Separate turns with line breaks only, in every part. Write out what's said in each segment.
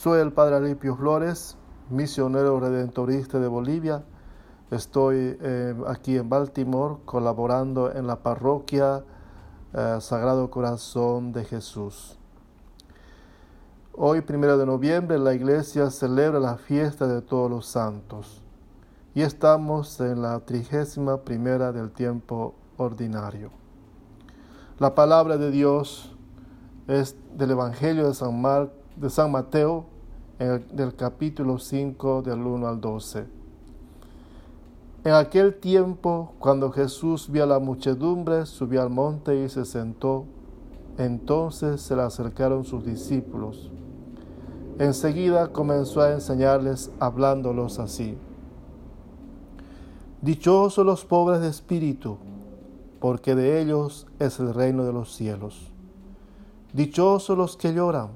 Soy el Padre Alipio Flores, misionero redentorista de Bolivia. Estoy eh, aquí en Baltimore colaborando en la parroquia eh, Sagrado Corazón de Jesús. Hoy, primero de noviembre, la iglesia celebra la fiesta de todos los santos y estamos en la trigésima primera del tiempo ordinario. La palabra de Dios es del Evangelio de San, de San Mateo, del capítulo 5, del 1 al 12. En aquel tiempo, cuando Jesús vio a la muchedumbre, subió al monte y se sentó. Entonces se le acercaron sus discípulos. Enseguida comenzó a enseñarles hablándolos así. Dichosos los pobres de espíritu, porque de ellos es el reino de los cielos. Dichosos los que lloran,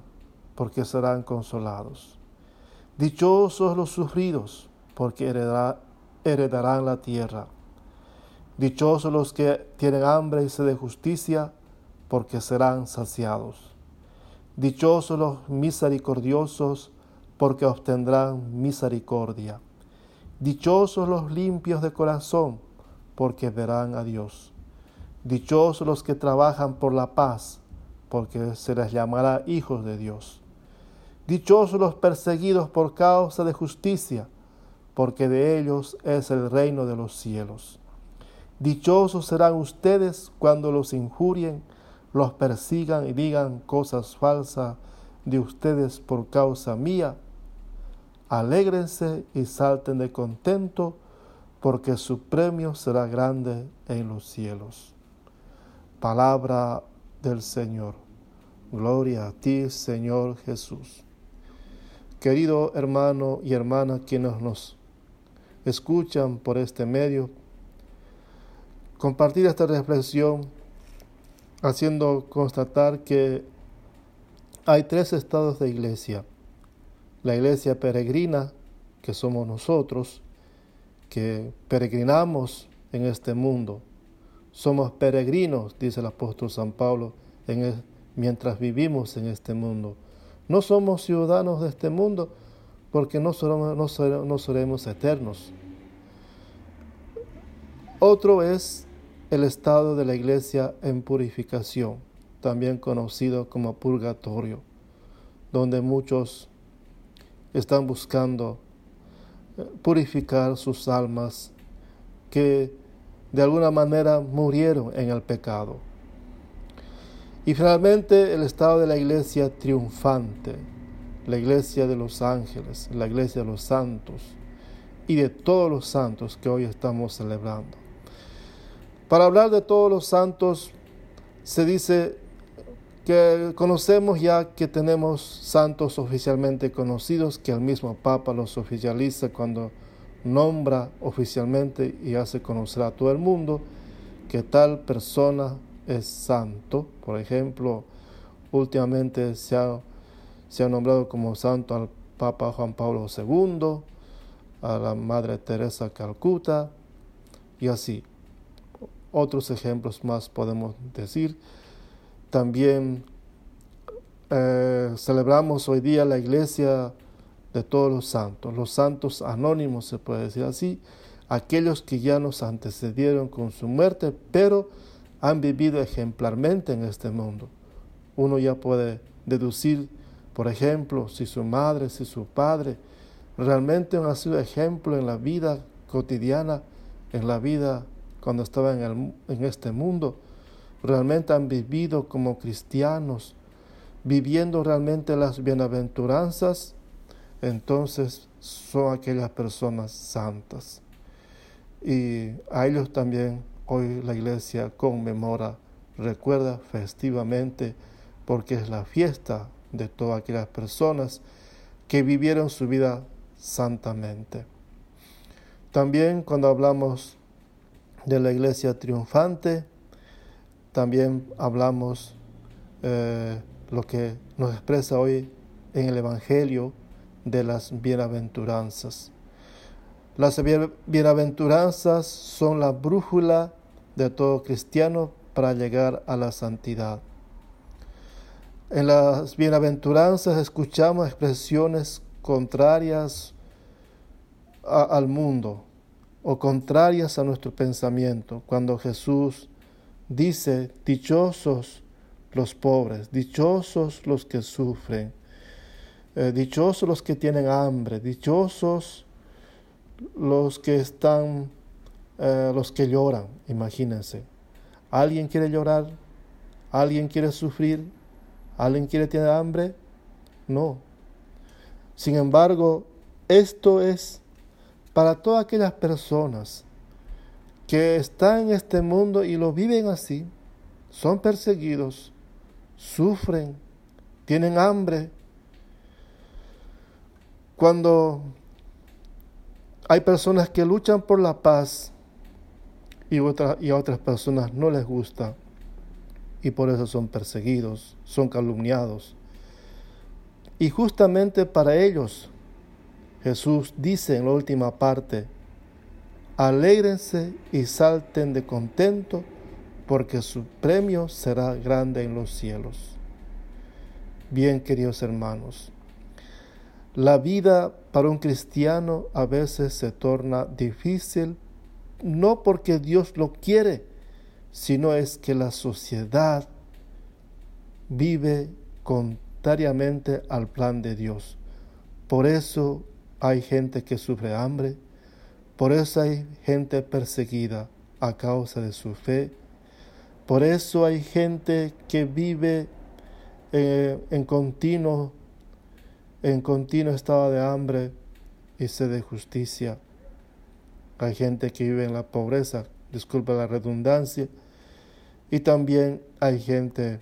porque serán consolados. Dichosos los sufridos, porque heredarán la tierra. Dichosos los que tienen hambre y sed de justicia, porque serán saciados. Dichosos los misericordiosos, porque obtendrán misericordia. Dichosos los limpios de corazón, porque verán a Dios. Dichosos los que trabajan por la paz, porque se les llamará hijos de Dios. Dichosos los perseguidos por causa de justicia, porque de ellos es el reino de los cielos. Dichosos serán ustedes cuando los injurien, los persigan y digan cosas falsas de ustedes por causa mía. Alégrense y salten de contento, porque su premio será grande en los cielos. Palabra del Señor. Gloria a ti, Señor Jesús. Querido hermano y hermana quienes nos escuchan por este medio, compartir esta reflexión haciendo constatar que hay tres estados de iglesia. La iglesia peregrina, que somos nosotros, que peregrinamos en este mundo. Somos peregrinos, dice el apóstol San Pablo, en mientras vivimos en este mundo. No somos ciudadanos de este mundo porque no no seremos eternos. Otro es el estado de la iglesia en purificación, también conocido como purgatorio, donde muchos están buscando eh, purificar sus almas que de alguna manera murieron en el pecado. Y finalmente el estado de la iglesia triunfante, la iglesia de los ángeles, la iglesia de los santos y de todos los santos que hoy estamos celebrando. Para hablar de todos los santos, se dice que conocemos ya que tenemos santos oficialmente conocidos, que el mismo Papa los oficializa cuando nombra oficialmente y hace conocer a todo el mundo que tal persona es santo. Por ejemplo, últimamente se ha, se ha nombrado como santo al Papa Juan Pablo II, a la Madre Teresa Calcuta y así. Otros ejemplos más podemos decir. También eh, celebramos hoy día la iglesia de todos los santos, los santos anónimos se puede decir así, aquellos que ya nos antecedieron con su muerte, pero han vivido ejemplarmente en este mundo. Uno ya puede deducir, por ejemplo, si su madre, si su padre realmente han sido ejemplo en la vida cotidiana, en la vida cuando estaban en, en este mundo, realmente han vivido como cristianos, viviendo realmente las bienaventuranzas, entonces son aquellas personas santas. Y a ellos también Hoy la iglesia conmemora, recuerda festivamente, porque es la fiesta de todas aquellas personas que vivieron su vida santamente. También cuando hablamos de la iglesia triunfante, también hablamos eh, lo que nos expresa hoy en el Evangelio de las bienaventuranzas. Las bienaventuranzas son la brújula de todo cristiano para llegar a la santidad. En las bienaventuranzas escuchamos expresiones contrarias al mundo o contrarias a nuestro pensamiento. Cuando Jesús dice, dichosos los pobres, dichosos los que sufren, eh, dichosos los que tienen hambre, dichosos los que están, eh, los que lloran, imagínense. ¿Alguien quiere llorar? ¿Alguien quiere sufrir? ¿Alguien quiere tener hambre? No. Sin embargo, esto es para todas aquellas personas que están en este mundo y lo viven así, son perseguidos, sufren, tienen hambre. Cuando hay personas que luchan por la paz y, y a otras personas no les gusta y por eso son perseguidos, son calumniados. Y justamente para ellos Jesús dice en la última parte, alégrense y salten de contento, porque su premio será grande en los cielos. Bien, queridos hermanos, la vida para un cristiano a veces se torna difícil, no porque Dios lo quiere, sino es que la sociedad vive contrariamente al plan de Dios. Por eso hay gente que sufre hambre, por eso hay gente perseguida a causa de su fe, por eso hay gente que vive eh, en, continuo, en continuo estado de hambre y sed de justicia. Hay gente que vive en la pobreza, disculpa la redundancia, y también hay gente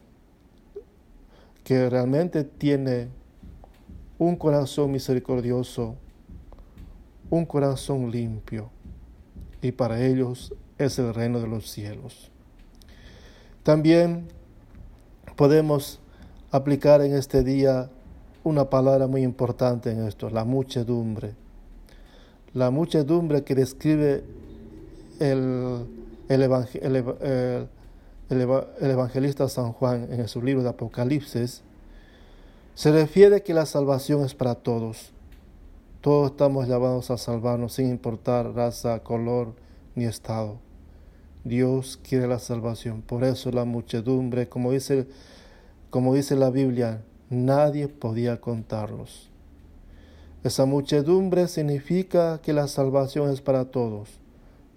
que realmente tiene un corazón misericordioso un corazón limpio, y para ellos es el reino de los cielos. También podemos aplicar en este día una palabra muy importante en esto, la muchedumbre. La muchedumbre que describe el, el, evangelista San Juan en su libro de Apocalipsis, se refiere que la salvación es para todos todos estamos llamados a salvarnos sin importar raza, color ni estado. Dios quiere la salvación. Por eso la muchedumbre, como dice, como dice la Biblia, nadie podía contarlos. Esa muchedumbre significa que la salvación es para todos.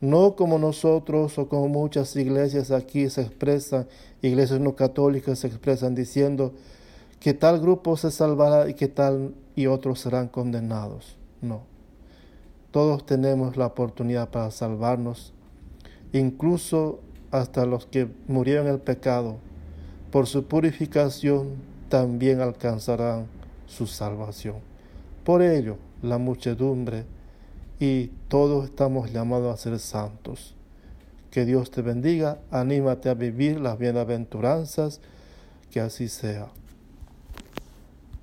No como nosotros o como muchas iglesias aquí se expresan, iglesias no católicas se expresan diciendo que tal grupo se salvará y que tal y otros serán condenados. No. Todos tenemos la oportunidad para salvarnos, incluso hasta los que murieron en el pecado. Por su purificación también alcanzarán su salvación. Por ello, la muchedumbre y todos estamos llamados a ser santos. Que Dios te bendiga, anímate a vivir las bienaventuranzas, que así sea.